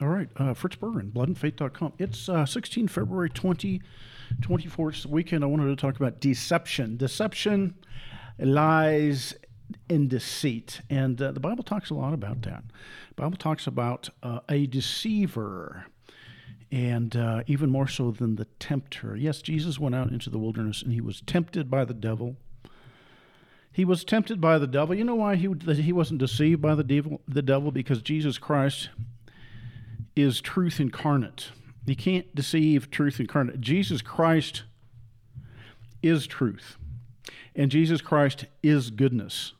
All right, uh, Fritz Berggren, bloodandfaith.com. It's uh, 16 February 2024. It's the weekend. I wanted to talk about deception. Deception, lies, and deceit. And uh, the Bible talks a lot about that. The Bible talks about uh, a deceiver and uh, even more so than the tempter. Yes, Jesus went out into the wilderness and he was tempted by the devil. He was tempted by the devil. You know why he, he wasn't deceived by the devil? The devil because Jesus Christ is truth incarnate. You can't deceive truth incarnate. Jesus Christ is truth, and Jesus Christ is goodness.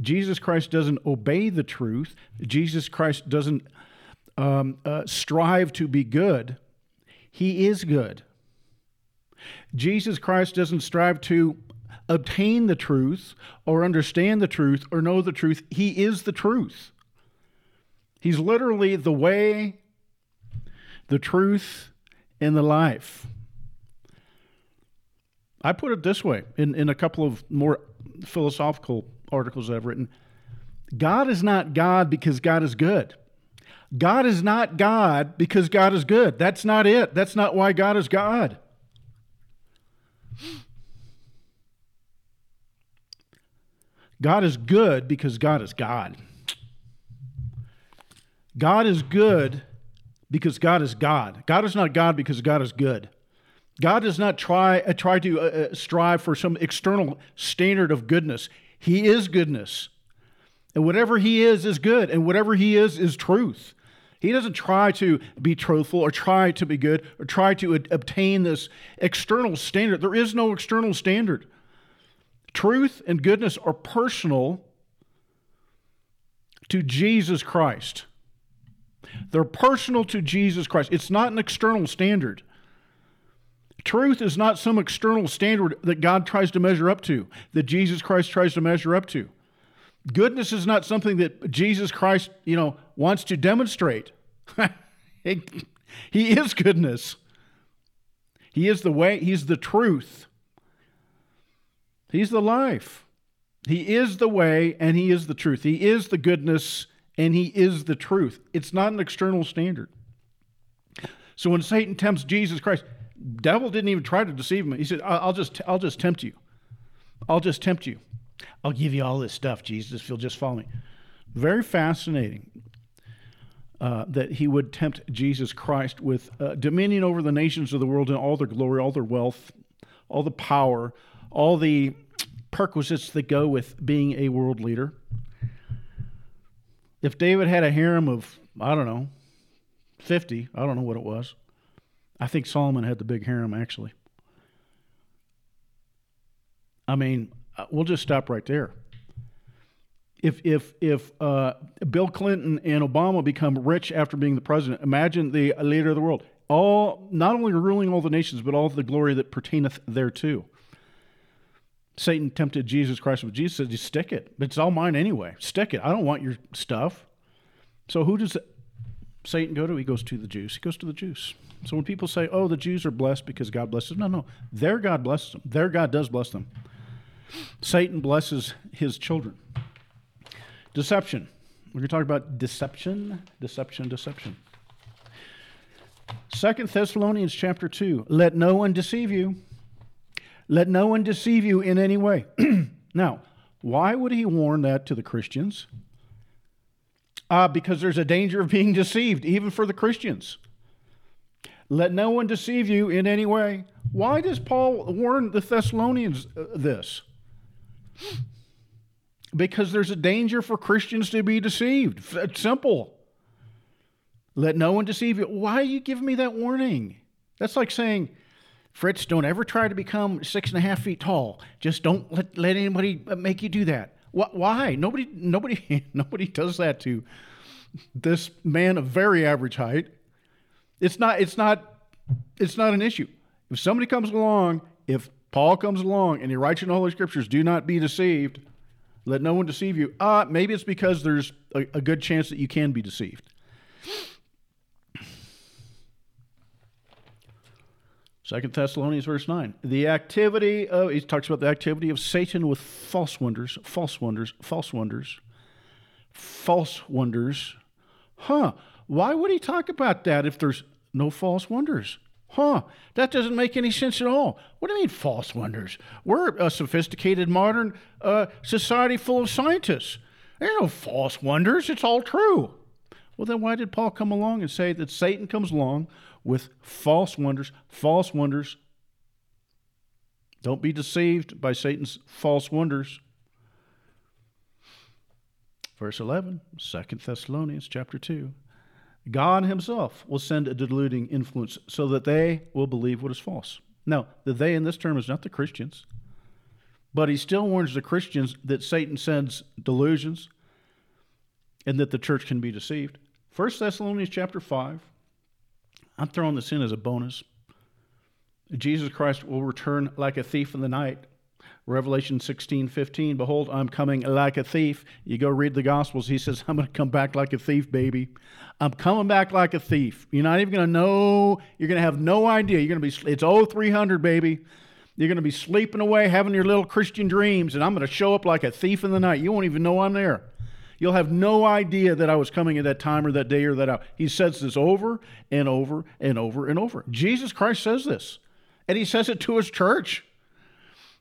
Jesus Christ doesn't obey the truth. Jesus Christ doesn't um, uh, strive to be good. He is good. Jesus Christ doesn't strive to obtain the truth or understand the truth or know the truth. He is the truth. He's literally the way, the truth, and the life. I put it this way in, in a couple of more philosophical articles I've written God is not God because God is good. God is not God because God is good. That's not it. That's not why God is God. God is good because God is God. God is good because God is God. God is not God because God is good. God does not try uh, try to uh, uh, strive for some external standard of goodness. He is goodness. And whatever he is is good and whatever he is is truth. He doesn't try to be truthful or try to be good or try to ad- obtain this external standard. There is no external standard. Truth and goodness are personal to Jesus Christ. They're personal to Jesus Christ. It's not an external standard. Truth is not some external standard that God tries to measure up to, that Jesus Christ tries to measure up to. Goodness is not something that Jesus Christ, you know, wants to demonstrate. he is goodness. He is the way, he's the truth. He's the life. He is the way and he is the truth. He is the goodness and he is the truth. It's not an external standard. So when Satan tempts Jesus Christ, devil didn't even try to deceive him. He said, "I'll just, I'll just tempt you. I'll just tempt you. I'll give you all this stuff, Jesus, if you'll just follow me." Very fascinating uh, that he would tempt Jesus Christ with uh, dominion over the nations of the world and all their glory, all their wealth, all the power, all the perquisites that go with being a world leader. If David had a harem of, I don't know, 50, I don't know what it was. I think Solomon had the big harem, actually. I mean, uh, we'll just stop right there. If if if uh, Bill Clinton and Obama become rich after being the president, imagine the leader of the world, all not only ruling all the nations, but all the glory that pertaineth thereto. Satan tempted Jesus Christ, but Jesus said, "You stick it. It's all mine anyway. Stick it. I don't want your stuff." So who does Satan go to? He goes to the Jews. He goes to the Jews. So when people say, "Oh, the Jews are blessed because God blesses them," no, no, their God blesses them. Their God does bless them. Satan blesses his children. Deception. We're going to talk about deception, deception, deception. Second Thessalonians chapter 2. Let no one deceive you. Let no one deceive you in any way. now, why would he warn that to the Christians? Uh, because there's a danger of being deceived, even for the Christians. Let no one deceive you in any way. Why does Paul warn the Thessalonians uh, this? Because there's a danger for Christians to be deceived. It's simple. Let no one deceive you. Why are you giving me that warning? That's like saying, Fritz, don't ever try to become six and a half feet tall. Just don't let, let anybody make you do that. Why? Nobody, nobody, nobody does that to this man of very average height. It's not, it's not, it's not an issue. If somebody comes along, if Paul comes along and he writes in the Holy Scriptures, "Do not be deceived. Let no one deceive you." Ah, uh, maybe it's because there's a, a good chance that you can be deceived. Second Thessalonians verse 9. The activity of he talks about the activity of Satan with false wonders, false wonders, false wonders, false wonders, Huh. Why would he talk about that if there's no false wonders? Huh, that doesn't make any sense at all. What do you mean, false wonders? We're a sophisticated modern uh, society full of scientists. There are no false wonders, it's all true. Well, then why did Paul come along and say that Satan comes along with false wonders, false wonders? Don't be deceived by Satan's false wonders. Verse 11, 2 Thessalonians chapter 2. God Himself will send a deluding influence so that they will believe what is false. Now, the they in this term is not the Christians, but He still warns the Christians that Satan sends delusions and that the church can be deceived. 1 Thessalonians chapter 5, I'm throwing this in as a bonus. Jesus Christ will return like a thief in the night. Revelation 16, 15, behold, I'm coming like a thief. You go read the Gospels, he says, I'm going to come back like a thief, baby. I'm coming back like a thief. You're not even going to know, you're going to have no idea. You're going to be, it's 0300, baby. You're going to be sleeping away, having your little Christian dreams, and I'm going to show up like a thief in the night. You won't even know I'm there. You'll have no idea that I was coming at that time or that day or that hour. He says this over and over and over and over. Jesus Christ says this, and he says it to his church.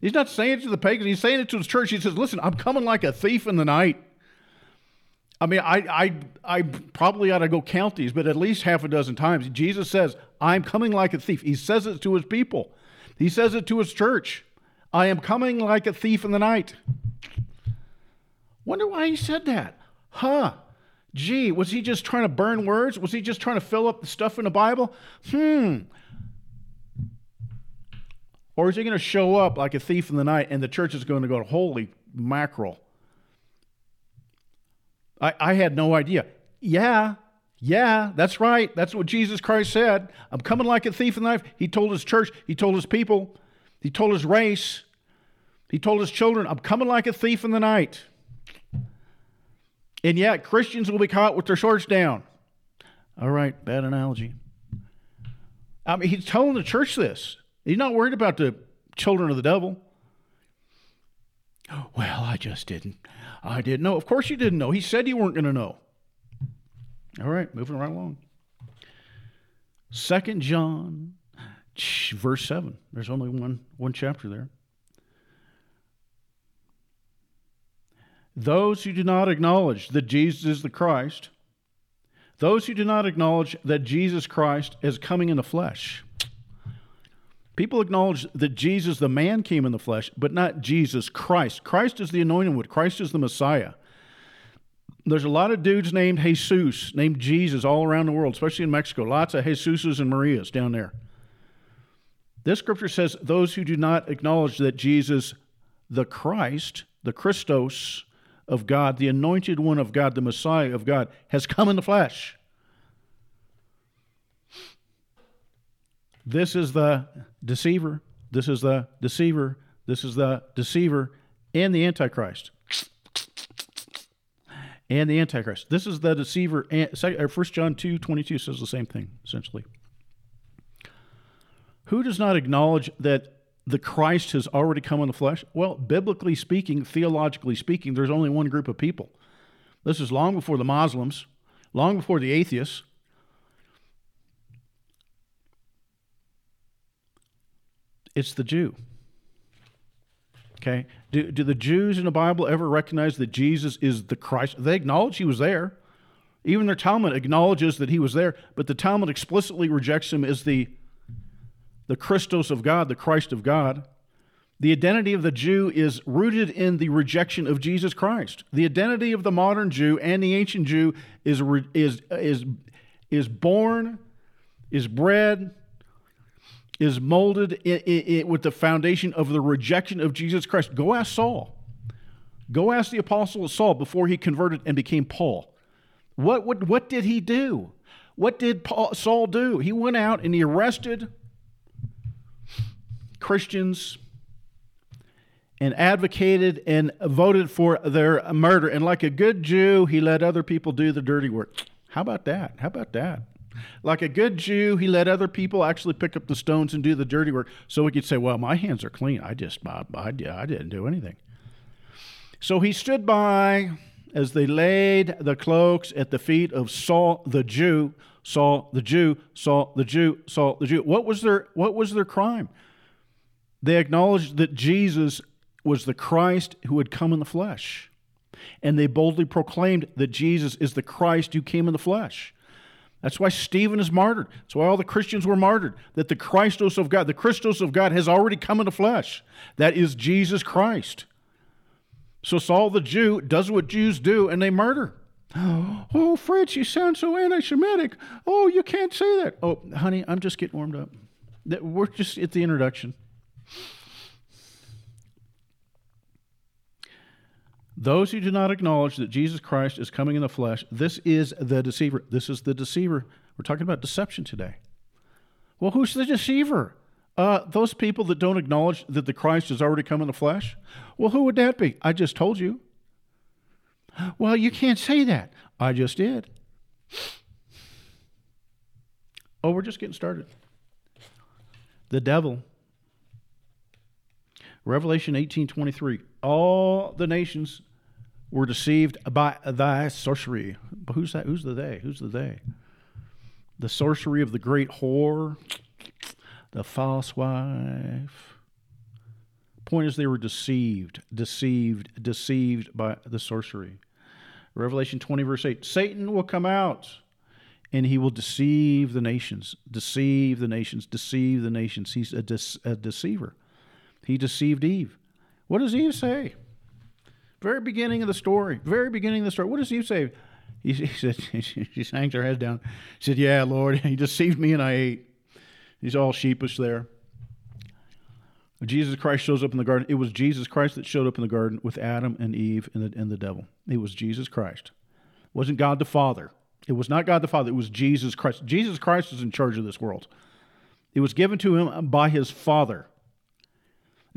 He's not saying it to the pagans. He's saying it to his church. He says, "Listen, I'm coming like a thief in the night." I mean, I, I, I probably ought to go count these, but at least half a dozen times, Jesus says, "I'm coming like a thief." He says it to his people. He says it to his church. I am coming like a thief in the night. Wonder why he said that. Huh. Gee, was he just trying to burn words? Was he just trying to fill up the stuff in the Bible? Hmm. Or is he going to show up like a thief in the night and the church is going to go, holy mackerel? I, I had no idea. Yeah, yeah, that's right. That's what Jesus Christ said. I'm coming like a thief in the night. He told his church, he told his people, he told his race, he told his children, I'm coming like a thief in the night. And yet, Christians will be caught with their shorts down. All right, bad analogy. I mean, he's telling the church this. He's not worried about the children of the devil. Well, I just didn't. I didn't know. Of course you didn't know. He said you weren't going to know. All right, moving right along. Second John, verse seven. There's only one one chapter there. Those who do not acknowledge that Jesus is the Christ, those who do not acknowledge that Jesus Christ is coming in the flesh, People acknowledge that Jesus, the man, came in the flesh, but not Jesus Christ. Christ is the anointed one, Christ is the Messiah. There's a lot of dudes named Jesus, named Jesus all around the world, especially in Mexico. Lots of Jesuses and Marias down there. This scripture says those who do not acknowledge that Jesus, the Christ, the Christos of God, the anointed one of God, the Messiah of God, has come in the flesh. This is the deceiver. This is the deceiver. This is the deceiver and the Antichrist. And the Antichrist. This is the deceiver. And 1 uh, John 2 22 says the same thing, essentially. Who does not acknowledge that the Christ has already come in the flesh? Well, biblically speaking, theologically speaking, there's only one group of people. This is long before the Muslims, long before the atheists, It's the Jew. Okay? Do, do the Jews in the Bible ever recognize that Jesus is the Christ? They acknowledge he was there. Even their Talmud acknowledges that he was there, but the Talmud explicitly rejects him as the, the Christos of God, the Christ of God. The identity of the Jew is rooted in the rejection of Jesus Christ. The identity of the modern Jew and the ancient Jew is, is, is, is born, is bred, is molded with the foundation of the rejection of Jesus Christ. Go ask Saul. Go ask the apostle of Saul before he converted and became Paul. What, what, what did he do? What did Paul, Saul do? He went out and he arrested Christians and advocated and voted for their murder. And like a good Jew, he let other people do the dirty work. How about that? How about that? Like a good Jew, he let other people actually pick up the stones and do the dirty work so he could say, Well, my hands are clean. I just, I, I, I didn't do anything. So he stood by as they laid the cloaks at the feet of Saul the Jew, Saul the Jew, Saul the Jew, Saul the Jew. What was their what was their crime? They acknowledged that Jesus was the Christ who had come in the flesh. And they boldly proclaimed that Jesus is the Christ who came in the flesh. That's why Stephen is martyred. That's why all the Christians were martyred. That the Christos of God, the Christos of God has already come in the flesh. That is Jesus Christ. So Saul the Jew does what Jews do and they murder. Oh, Fritz, you sound so anti Semitic. Oh, you can't say that. Oh, honey, I'm just getting warmed up. We're just at the introduction. Those who do not acknowledge that Jesus Christ is coming in the flesh, this is the deceiver. This is the deceiver. We're talking about deception today. Well, who's the deceiver? Uh, those people that don't acknowledge that the Christ has already come in the flesh? Well, who would that be? I just told you. Well, you can't say that. I just did. Oh, we're just getting started. The devil. Revelation 18:23. All the nations were deceived by thy sorcery. But who's that? Who's the they? Who's the they? The sorcery of the great whore, the false wife. Point is, they were deceived, deceived, deceived by the sorcery. Revelation 20, verse 8 Satan will come out and he will deceive the nations, deceive the nations, deceive the nations. He's a, de- a deceiver. He deceived Eve. What does Eve say? Very beginning of the story. Very beginning of the story. What does Eve say? He, he said, she hangs her head down. She said, Yeah, Lord, he deceived me and I ate. He's all sheepish there. Jesus Christ shows up in the garden. It was Jesus Christ that showed up in the garden with Adam and Eve and the, and the devil. It was Jesus Christ. It wasn't God the Father. It was not God the Father. It was Jesus Christ. Jesus Christ is in charge of this world. It was given to him by his Father.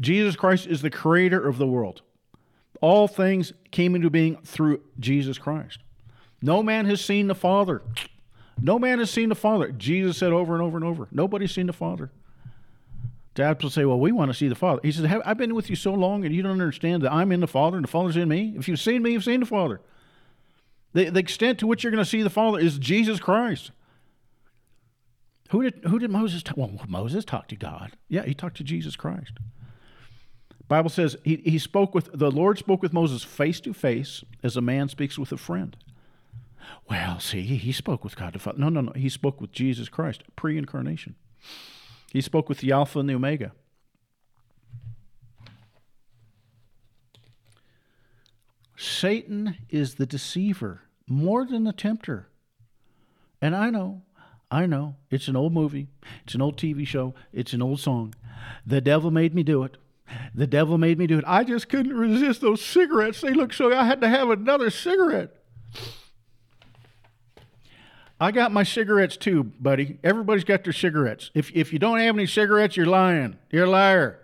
Jesus Christ is the creator of the world. All things came into being through Jesus Christ. No man has seen the Father. No man has seen the Father. Jesus said over and over and over, nobody's seen the Father. Dad will say, Well, we want to see the Father. He says, I've been with you so long and you don't understand that I'm in the Father and the Father's in me. If you've seen me, you've seen the Father. The, the extent to which you're going to see the Father is Jesus Christ. Who did, who did Moses talk? Well, Moses talked to God. Yeah, he talked to Jesus Christ. Bible says he, he spoke with the Lord spoke with Moses face to face as a man speaks with a friend. Well, see, he spoke with God the Father. No, no, no. He spoke with Jesus Christ, pre-incarnation. He spoke with the Alpha and the Omega. Satan is the deceiver more than the tempter. And I know, I know, it's an old movie, it's an old TV show, it's an old song. The devil made me do it. The devil made me do it. I just couldn't resist those cigarettes. They looked so I had to have another cigarette. I got my cigarettes too, buddy. Everybody's got their cigarettes. If if you don't have any cigarettes, you're lying. You're a liar.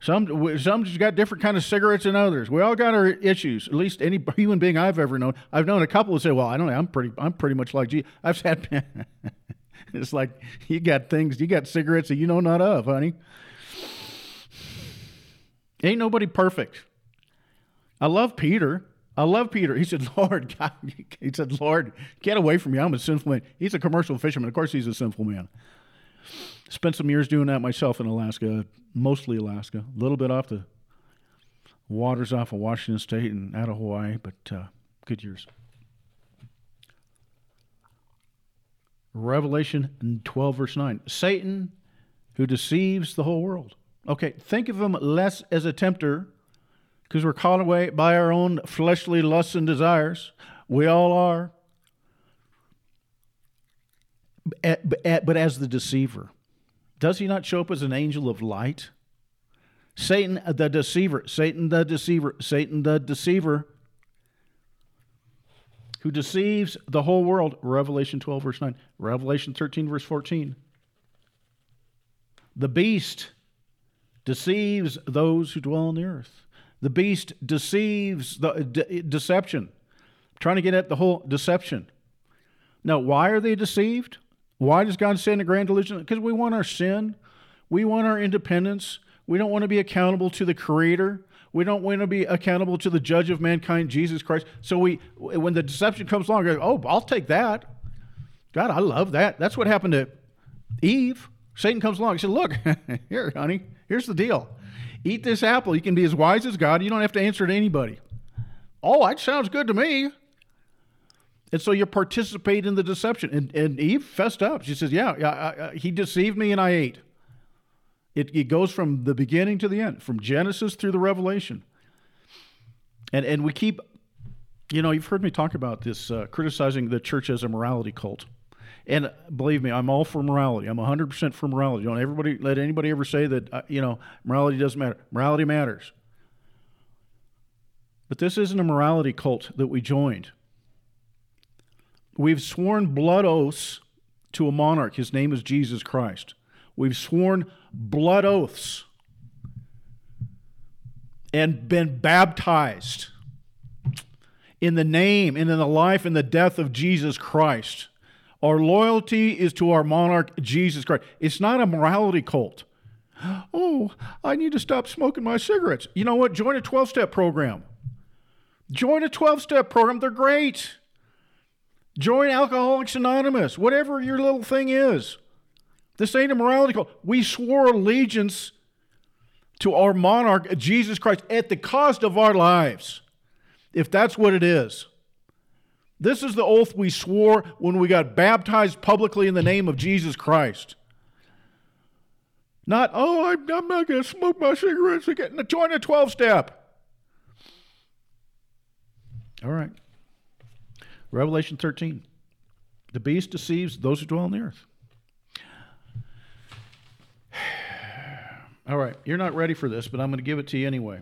Some some's got different kind of cigarettes than others. We all got our issues. At least any human being I've ever known. I've known a couple who say, "Well, I don't know. I'm pretty. I'm pretty much like G." I've had. it's like you got things. You got cigarettes that you know not of, honey. Ain't nobody perfect. I love Peter. I love Peter. He said, Lord, God, he said, Lord, get away from me. I'm a sinful man. He's a commercial fisherman. Of course, he's a sinful man. Spent some years doing that myself in Alaska, mostly Alaska, a little bit off the waters off of Washington State and out of Hawaii, but uh, good years. Revelation 12, verse 9. Satan, who deceives the whole world. Okay, think of him less as a tempter because we're caught away by our own fleshly lusts and desires. We all are. But as the deceiver, does he not show up as an angel of light? Satan uh, the deceiver, Satan the deceiver, Satan the deceiver, who deceives the whole world. Revelation 12, verse 9. Revelation 13, verse 14. The beast deceives those who dwell on the earth. The beast deceives the de- deception, trying to get at the whole deception. Now, why are they deceived? Why does God send a grand delusion? Because we want our sin, we want our independence, we don't want to be accountable to the Creator. We don't want to be accountable to the judge of mankind, Jesus Christ. So we, when the deception comes along, oh, I'll take that. God, I love that. That's what happened to Eve. Satan comes along. He said, look, here, honey, here's the deal. Eat this apple. You can be as wise as God. You don't have to answer to anybody. Oh, that sounds good to me. And so you participate in the deception. And, and Eve fessed up. She says, Yeah, yeah I, I, he deceived me and I ate. It, it goes from the beginning to the end, from Genesis through the Revelation. And, and we keep, you know, you've heard me talk about this, uh, criticizing the church as a morality cult. And believe me, I'm all for morality. I'm 100% for morality. Don't everybody let anybody ever say that uh, you know morality doesn't matter. Morality matters. But this isn't a morality cult that we joined. We've sworn blood oaths to a monarch. His name is Jesus Christ. We've sworn blood oaths and been baptized in the name and in the life and the death of Jesus Christ. Our loyalty is to our monarch, Jesus Christ. It's not a morality cult. Oh, I need to stop smoking my cigarettes. You know what? Join a 12 step program. Join a 12 step program. They're great. Join Alcoholics Anonymous, whatever your little thing is. This ain't a morality cult. We swore allegiance to our monarch, Jesus Christ, at the cost of our lives, if that's what it is. This is the oath we swore when we got baptized publicly in the name of Jesus Christ. Not, oh, I'm, not going to smoke my cigarettes again. To join a 12 step. All right. Revelation 13. The beast deceives those who dwell on the earth. All right, you're not ready for this, but I'm going to give it to you anyway.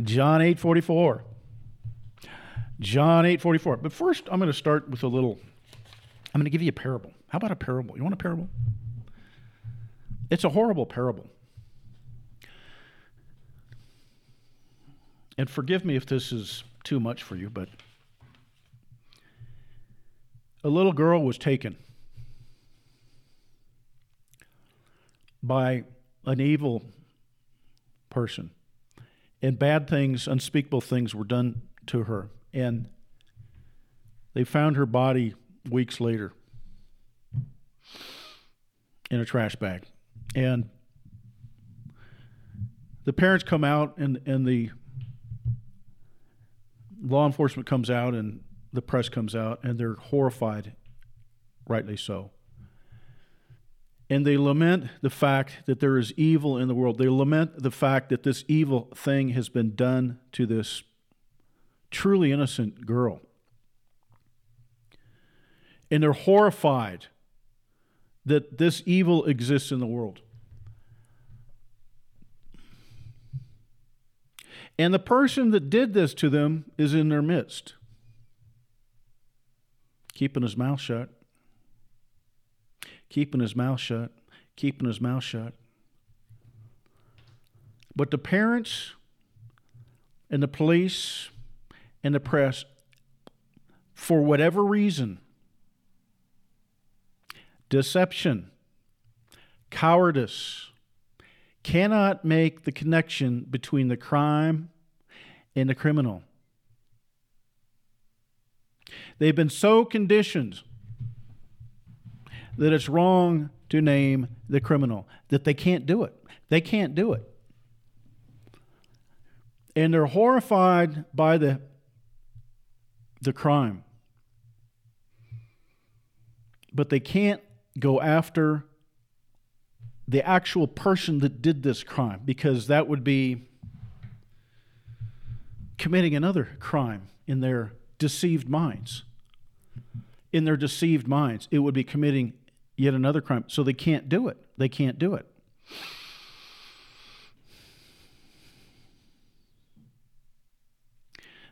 John 8 44. John 8 44. But first, I'm going to start with a little, I'm going to give you a parable. How about a parable? You want a parable? It's a horrible parable. And forgive me if this is too much for you, but a little girl was taken by an evil person, and bad things, unspeakable things were done to her and they found her body weeks later in a trash bag. And the parents come out and, and the law enforcement comes out and the press comes out and they're horrified, rightly so. And they lament the fact that there is evil in the world. They lament the fact that this evil thing has been done to this truly innocent girl. And they're horrified that this evil exists in the world. And the person that did this to them is in their midst, keeping his mouth shut, keeping his mouth shut, keeping his mouth shut. But the parents and the police in the press for whatever reason deception, cowardice cannot make the connection between the crime and the criminal. They've been so conditioned that it's wrong to name the criminal, that they can't do it. They can't do it. And they're horrified by the the crime. But they can't go after the actual person that did this crime because that would be committing another crime in their deceived minds. In their deceived minds, it would be committing yet another crime. So they can't do it. They can't do it.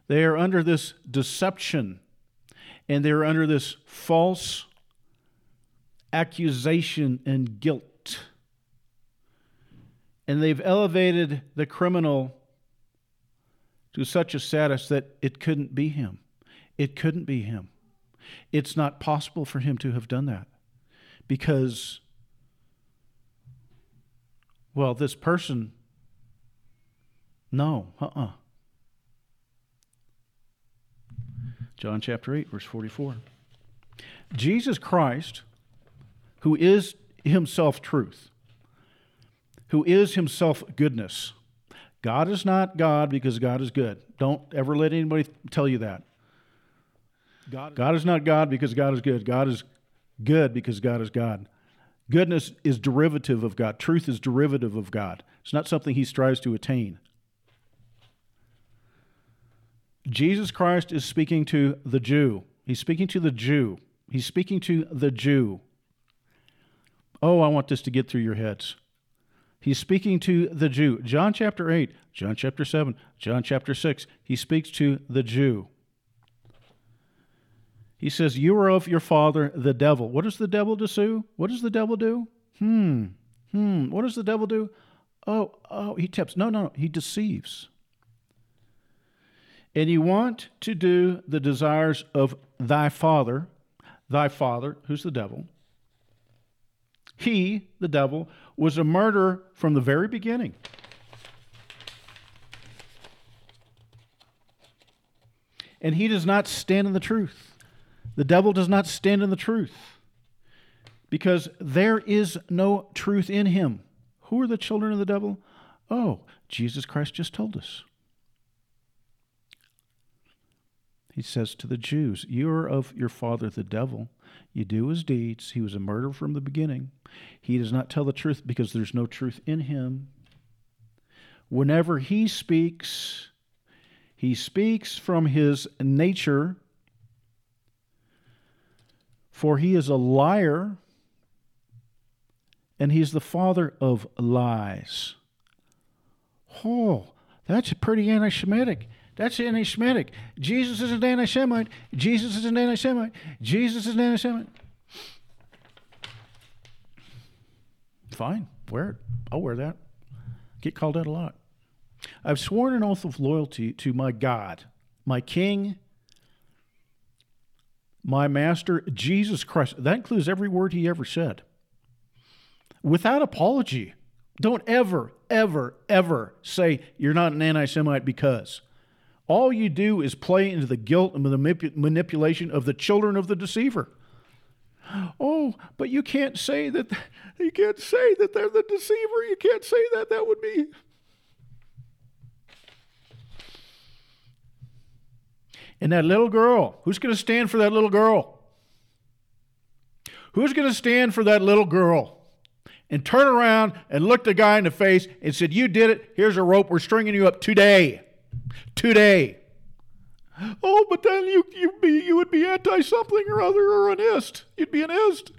They are under this deception and they're under this false accusation and guilt. And they've elevated the criminal to such a status that it couldn't be him. It couldn't be him. It's not possible for him to have done that because, well, this person No, uh uh John chapter 8, verse 44. Jesus Christ, who is himself truth, who is himself goodness. God is not God because God is good. Don't ever let anybody tell you that. God, God is not God because God is good. God is good because God is God. Goodness is derivative of God. Truth is derivative of God. It's not something he strives to attain. Jesus Christ is speaking to the Jew. He's speaking to the Jew. He's speaking to the Jew. Oh, I want this to get through your heads. He's speaking to the Jew. John chapter 8, John chapter 7, John chapter 6. He speaks to the Jew. He says, You are of your father, the devil. What does the devil do? What does the devil do? Hmm. Hmm. What does the devil do? Oh, oh, he tips. No, no, no. He deceives. And you want to do the desires of thy father, thy father, who's the devil. He, the devil, was a murderer from the very beginning. And he does not stand in the truth. The devil does not stand in the truth because there is no truth in him. Who are the children of the devil? Oh, Jesus Christ just told us. He says to the Jews, You are of your father the devil. You do his deeds. He was a murderer from the beginning. He does not tell the truth because there's no truth in him. Whenever he speaks, he speaks from his nature for he is a liar and he's the father of lies. Oh, that's pretty anti Semitic. That's anti Semitic. Jesus is an anti Semite. Jesus is an anti Semite. Jesus is an anti Semite. Fine, wear it. I'll wear that. Get called out a lot. I've sworn an oath of loyalty to my God, my King, my master, Jesus Christ. That includes every word he ever said. Without apology. Don't ever, ever, ever say you're not an anti Semite because. All you do is play into the guilt and the manipulation of the children of the deceiver. Oh, but you can't say that you can't say that they're the deceiver. You can't say that. That would be And that little girl, who's going to stand for that little girl? Who's going to stand for that little girl? And turn around and look the guy in the face and said, You did it. Here's a rope. We're stringing you up today. Today. Oh, but then you, you, be, you would be anti something or other or an ist. You'd be an ist.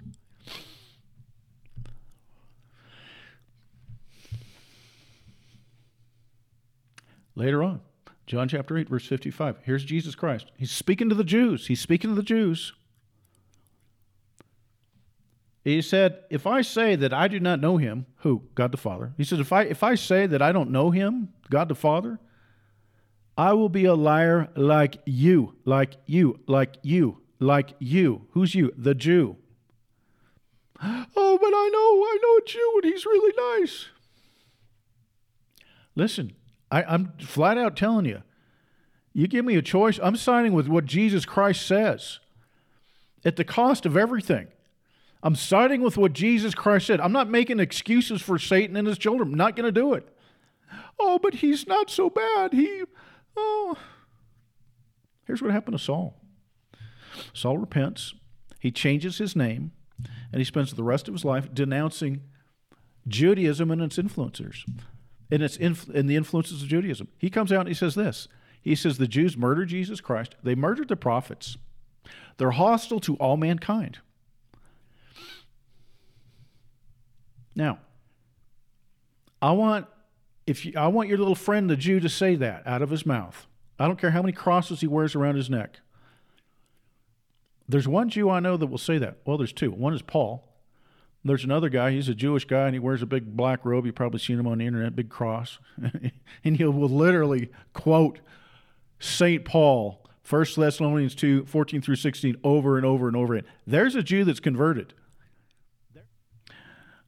Later on, John chapter 8, verse 55. Here's Jesus Christ. He's speaking to the Jews. He's speaking to the Jews. He said, If I say that I do not know him, who? God the Father. He said, If I if I say that I don't know him, God the Father, I will be a liar like you, like you, like you, like you. Who's you? The Jew. Oh, but I know, I know a Jew and he's really nice. Listen, I, I'm flat out telling you, you give me a choice, I'm signing with what Jesus Christ says at the cost of everything. I'm siding with what Jesus Christ said. I'm not making excuses for Satan and his children. I'm not going to do it. Oh, but he's not so bad. He, oh. Here's what happened to Saul Saul repents, he changes his name, and he spends the rest of his life denouncing Judaism and its influencers and its inf- and the influences of Judaism. He comes out and he says this. He says the Jews murdered Jesus Christ. They murdered the prophets. They're hostile to all mankind. Now, I want if you, I want your little friend the Jew to say that out of his mouth. I don't care how many crosses he wears around his neck. There's one Jew I know that will say that. Well, there's two. One is Paul. There's another guy, he's a Jewish guy, and he wears a big black robe. You've probably seen him on the internet, big cross. and he will literally quote St. Paul, 1 Thessalonians 2 14 through 16, over and over and over again. There's a Jew that's converted.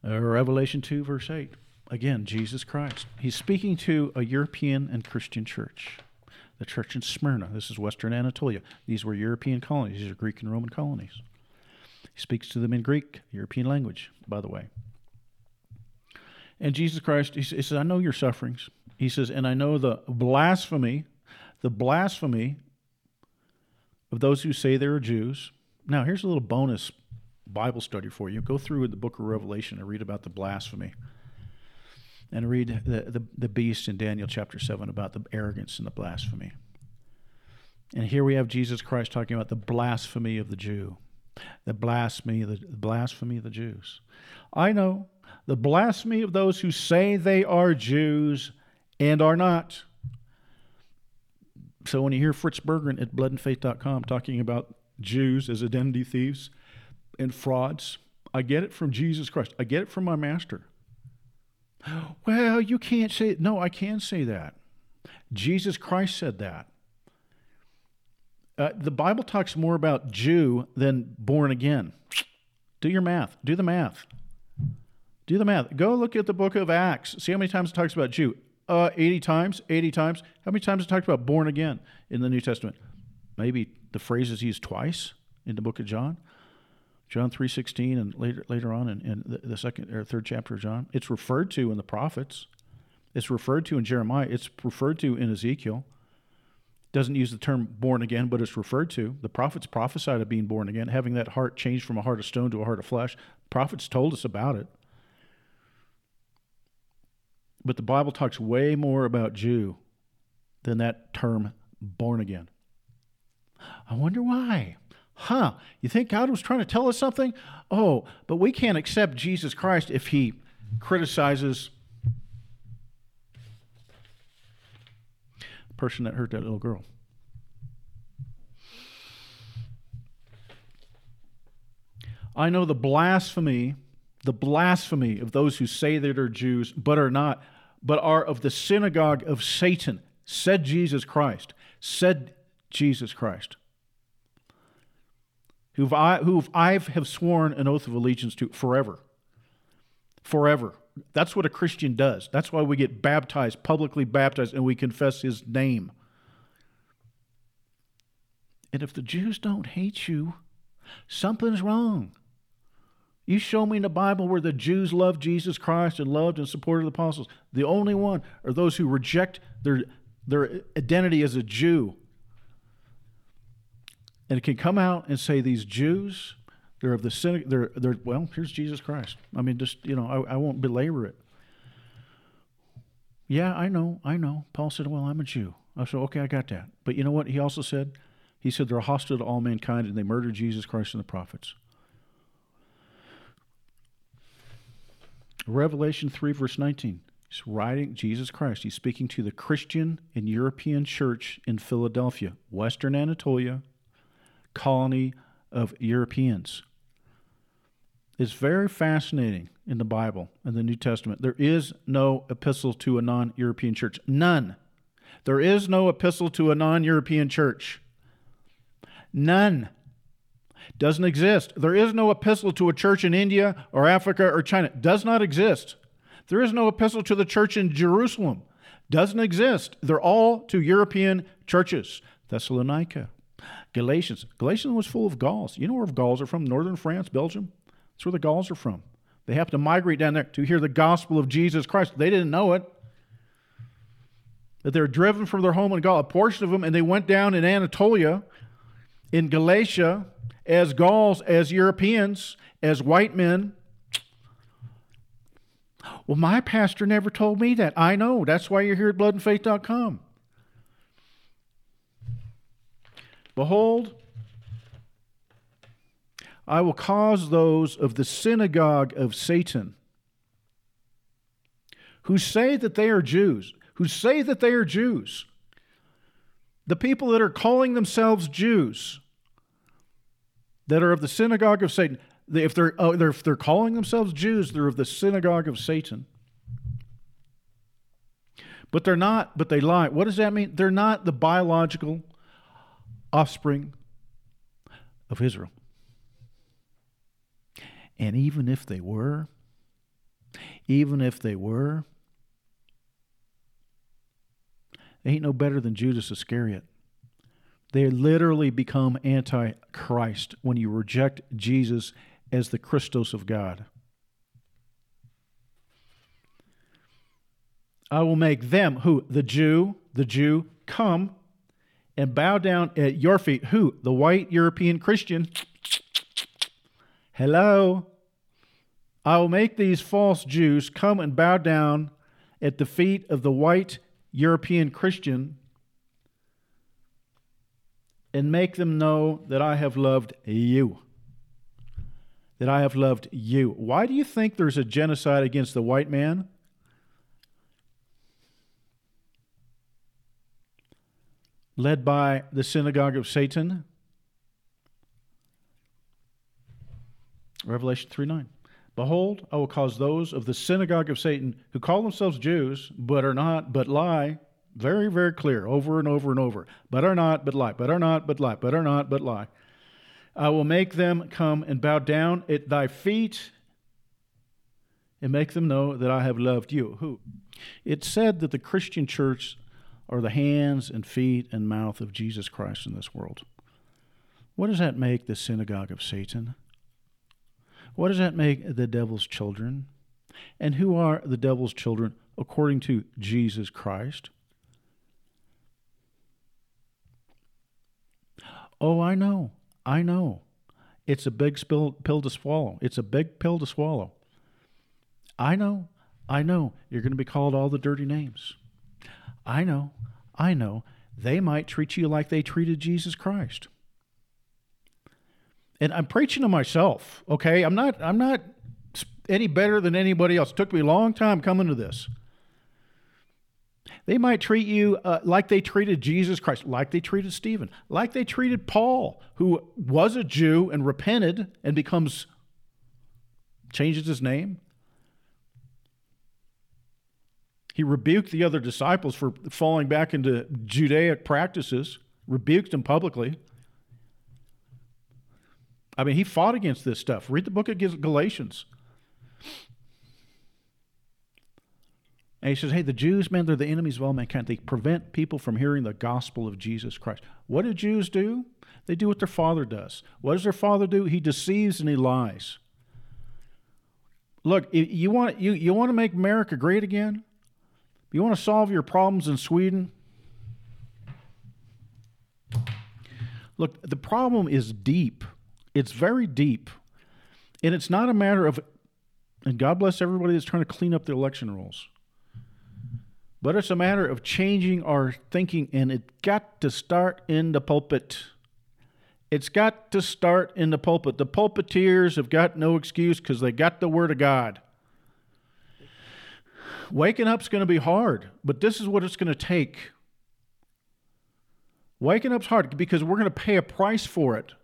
Uh, Revelation 2, verse 8. Again, Jesus Christ. He's speaking to a European and Christian church. The church in Smyrna. This is Western Anatolia. These were European colonies. These are Greek and Roman colonies. He speaks to them in Greek, European language, by the way. And Jesus Christ, he says, I know your sufferings. He says, and I know the blasphemy, the blasphemy of those who say they're Jews. Now, here's a little bonus Bible study for you. Go through the book of Revelation and read about the blasphemy. And read the, the, the beast in Daniel chapter 7 about the arrogance and the blasphemy. And here we have Jesus Christ talking about the blasphemy of the Jew, the blasphemy, the blasphemy of the Jews. I know the blasphemy of those who say they are Jews and are not. So when you hear Fritz Berggren at bloodandfaith.com talking about Jews as identity thieves and frauds, I get it from Jesus Christ. I get it from my master. Well, you can't say no, I can say that. Jesus Christ said that. Uh, the Bible talks more about Jew than born again. Do your math. Do the math. Do the math. Go look at the book of Acts. See how many times it talks about Jew. Uh, 80 times. 80 times. How many times it talks about born again in the New Testament? Maybe the phrase is used twice in the book of John. John 3.16 and later later on in, in the, second or third chapter of John. It's referred to in the prophets. It's referred to in Jeremiah. It's referred to in Ezekiel doesn't use the term born again, but it's referred to. The prophets prophesied of being born again, having that heart changed from a heart of stone to a heart of flesh. Prophets told us about it. But the Bible talks way more about Jew than that term born again. I wonder why. Huh, you think God was trying to tell us something? Oh, but we can't accept Jesus Christ if he criticizes the person that hurt that little girl. I know the blasphemy, the blasphemy of those who say that are Jews but are not, but are of the synagogue of Satan, said Jesus Christ, said Jesus Christ, who I, who I have sworn an oath of allegiance to forever. Forever. That's what a Christian does. That's why we get baptized, publicly baptized, and we confess his name. And if the Jews don't hate you, something's wrong. You show me in the Bible where the Jews loved Jesus Christ and loved and supported the apostles. The only one are those who reject their, their identity as a Jew. And it can come out and say these Jews they're of the synagogue. They're, they're, well, here's Jesus Christ. I mean, just, you know, I, I won't belabor it. Yeah, I know, I know. Paul said, well, I'm a Jew. I said, okay, I got that. But you know what he also said? He said they're hostile to all mankind and they murdered Jesus Christ and the prophets. Revelation 3, verse 19. He's writing Jesus Christ. He's speaking to the Christian and European church in Philadelphia, Western Anatolia, colony of Europeans It's very fascinating in the Bible, in the New Testament. There is no epistle to a non European church. None. There is no epistle to a non European church. None. Doesn't exist. There is no epistle to a church in India or Africa or China. Does not exist. There is no epistle to the church in Jerusalem. Doesn't exist. They're all to European churches. Thessalonica, Galatians. Galatians was full of Gauls. You know where Gauls are from? Northern France, Belgium. That's where the Gauls are from. They have to migrate down there to hear the gospel of Jesus Christ. They didn't know it. That they're driven from their home in Gaul, a portion of them, and they went down in Anatolia, in Galatia, as Gauls, as Europeans, as white men. Well, my pastor never told me that. I know. That's why you're here at bloodandfaith.com. Behold, I will cause those of the synagogue of Satan who say that they are Jews, who say that they are Jews, the people that are calling themselves Jews, that are of the synagogue of Satan, if they're, oh, they're, if they're calling themselves Jews, they're of the synagogue of Satan. But they're not, but they lie. What does that mean? They're not the biological offspring of Israel. And even if they were, even if they were, they ain't no better than Judas Iscariot. They literally become anti Christ when you reject Jesus as the Christos of God. I will make them, who? The Jew, the Jew, come and bow down at your feet. Who? The white European Christian. Hello. I will make these false Jews come and bow down at the feet of the white European Christian and make them know that I have loved you. That I have loved you. Why do you think there's a genocide against the white man? Led by the synagogue of Satan? Revelation 3 9. Behold, I will cause those of the synagogue of Satan who call themselves Jews, but are not, but lie. Very, very clear, over and over and over. But are not, but lie. But are not, but lie. But are not, but lie. I will make them come and bow down at thy feet and make them know that I have loved you. Who? It said that the Christian church are the hands and feet and mouth of Jesus Christ in this world. What does that make the synagogue of Satan? What does that make the devil's children? And who are the devil's children according to Jesus Christ? Oh, I know. I know. It's a big spill, pill to swallow. It's a big pill to swallow. I know. I know. You're going to be called all the dirty names. I know. I know. They might treat you like they treated Jesus Christ and I'm preaching to myself. Okay, I'm not I'm not any better than anybody else. It took me a long time coming to this. They might treat you uh, like they treated Jesus Christ, like they treated Stephen, like they treated Paul, who was a Jew and repented and becomes changes his name. He rebuked the other disciples for falling back into Judaic practices, rebuked them publicly. I mean, he fought against this stuff. Read the book of Galatians. And he says, hey, the Jews, man, they're the enemies of all mankind. They prevent people from hearing the gospel of Jesus Christ. What do Jews do? They do what their father does. What does their father do? He deceives and he lies. Look, you want, you, you want to make America great again? You want to solve your problems in Sweden? Look, the problem is deep. It's very deep. And it's not a matter of, and God bless everybody that's trying to clean up the election rules, but it's a matter of changing our thinking, and it got to start in the pulpit. It's got to start in the pulpit. The pulpiteers have got no excuse because they got the Word of God. Waking up's going to be hard, but this is what it's going to take. Waking up's hard because we're going to pay a price for it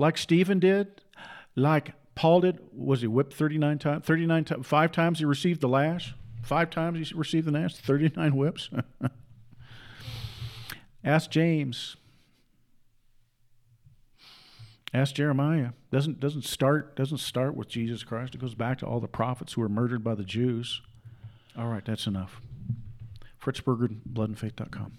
like Stephen did, like Paul did. Was he whipped 39 times? 39 times? Five times he received the lash? Five times he received the lash? 39 whips? Ask James. Ask Jeremiah. Doesn't doesn't start doesn't start with Jesus Christ. It goes back to all the prophets who were murdered by the Jews. All right, that's enough. Fritz Berggren, bloodandfaith.com.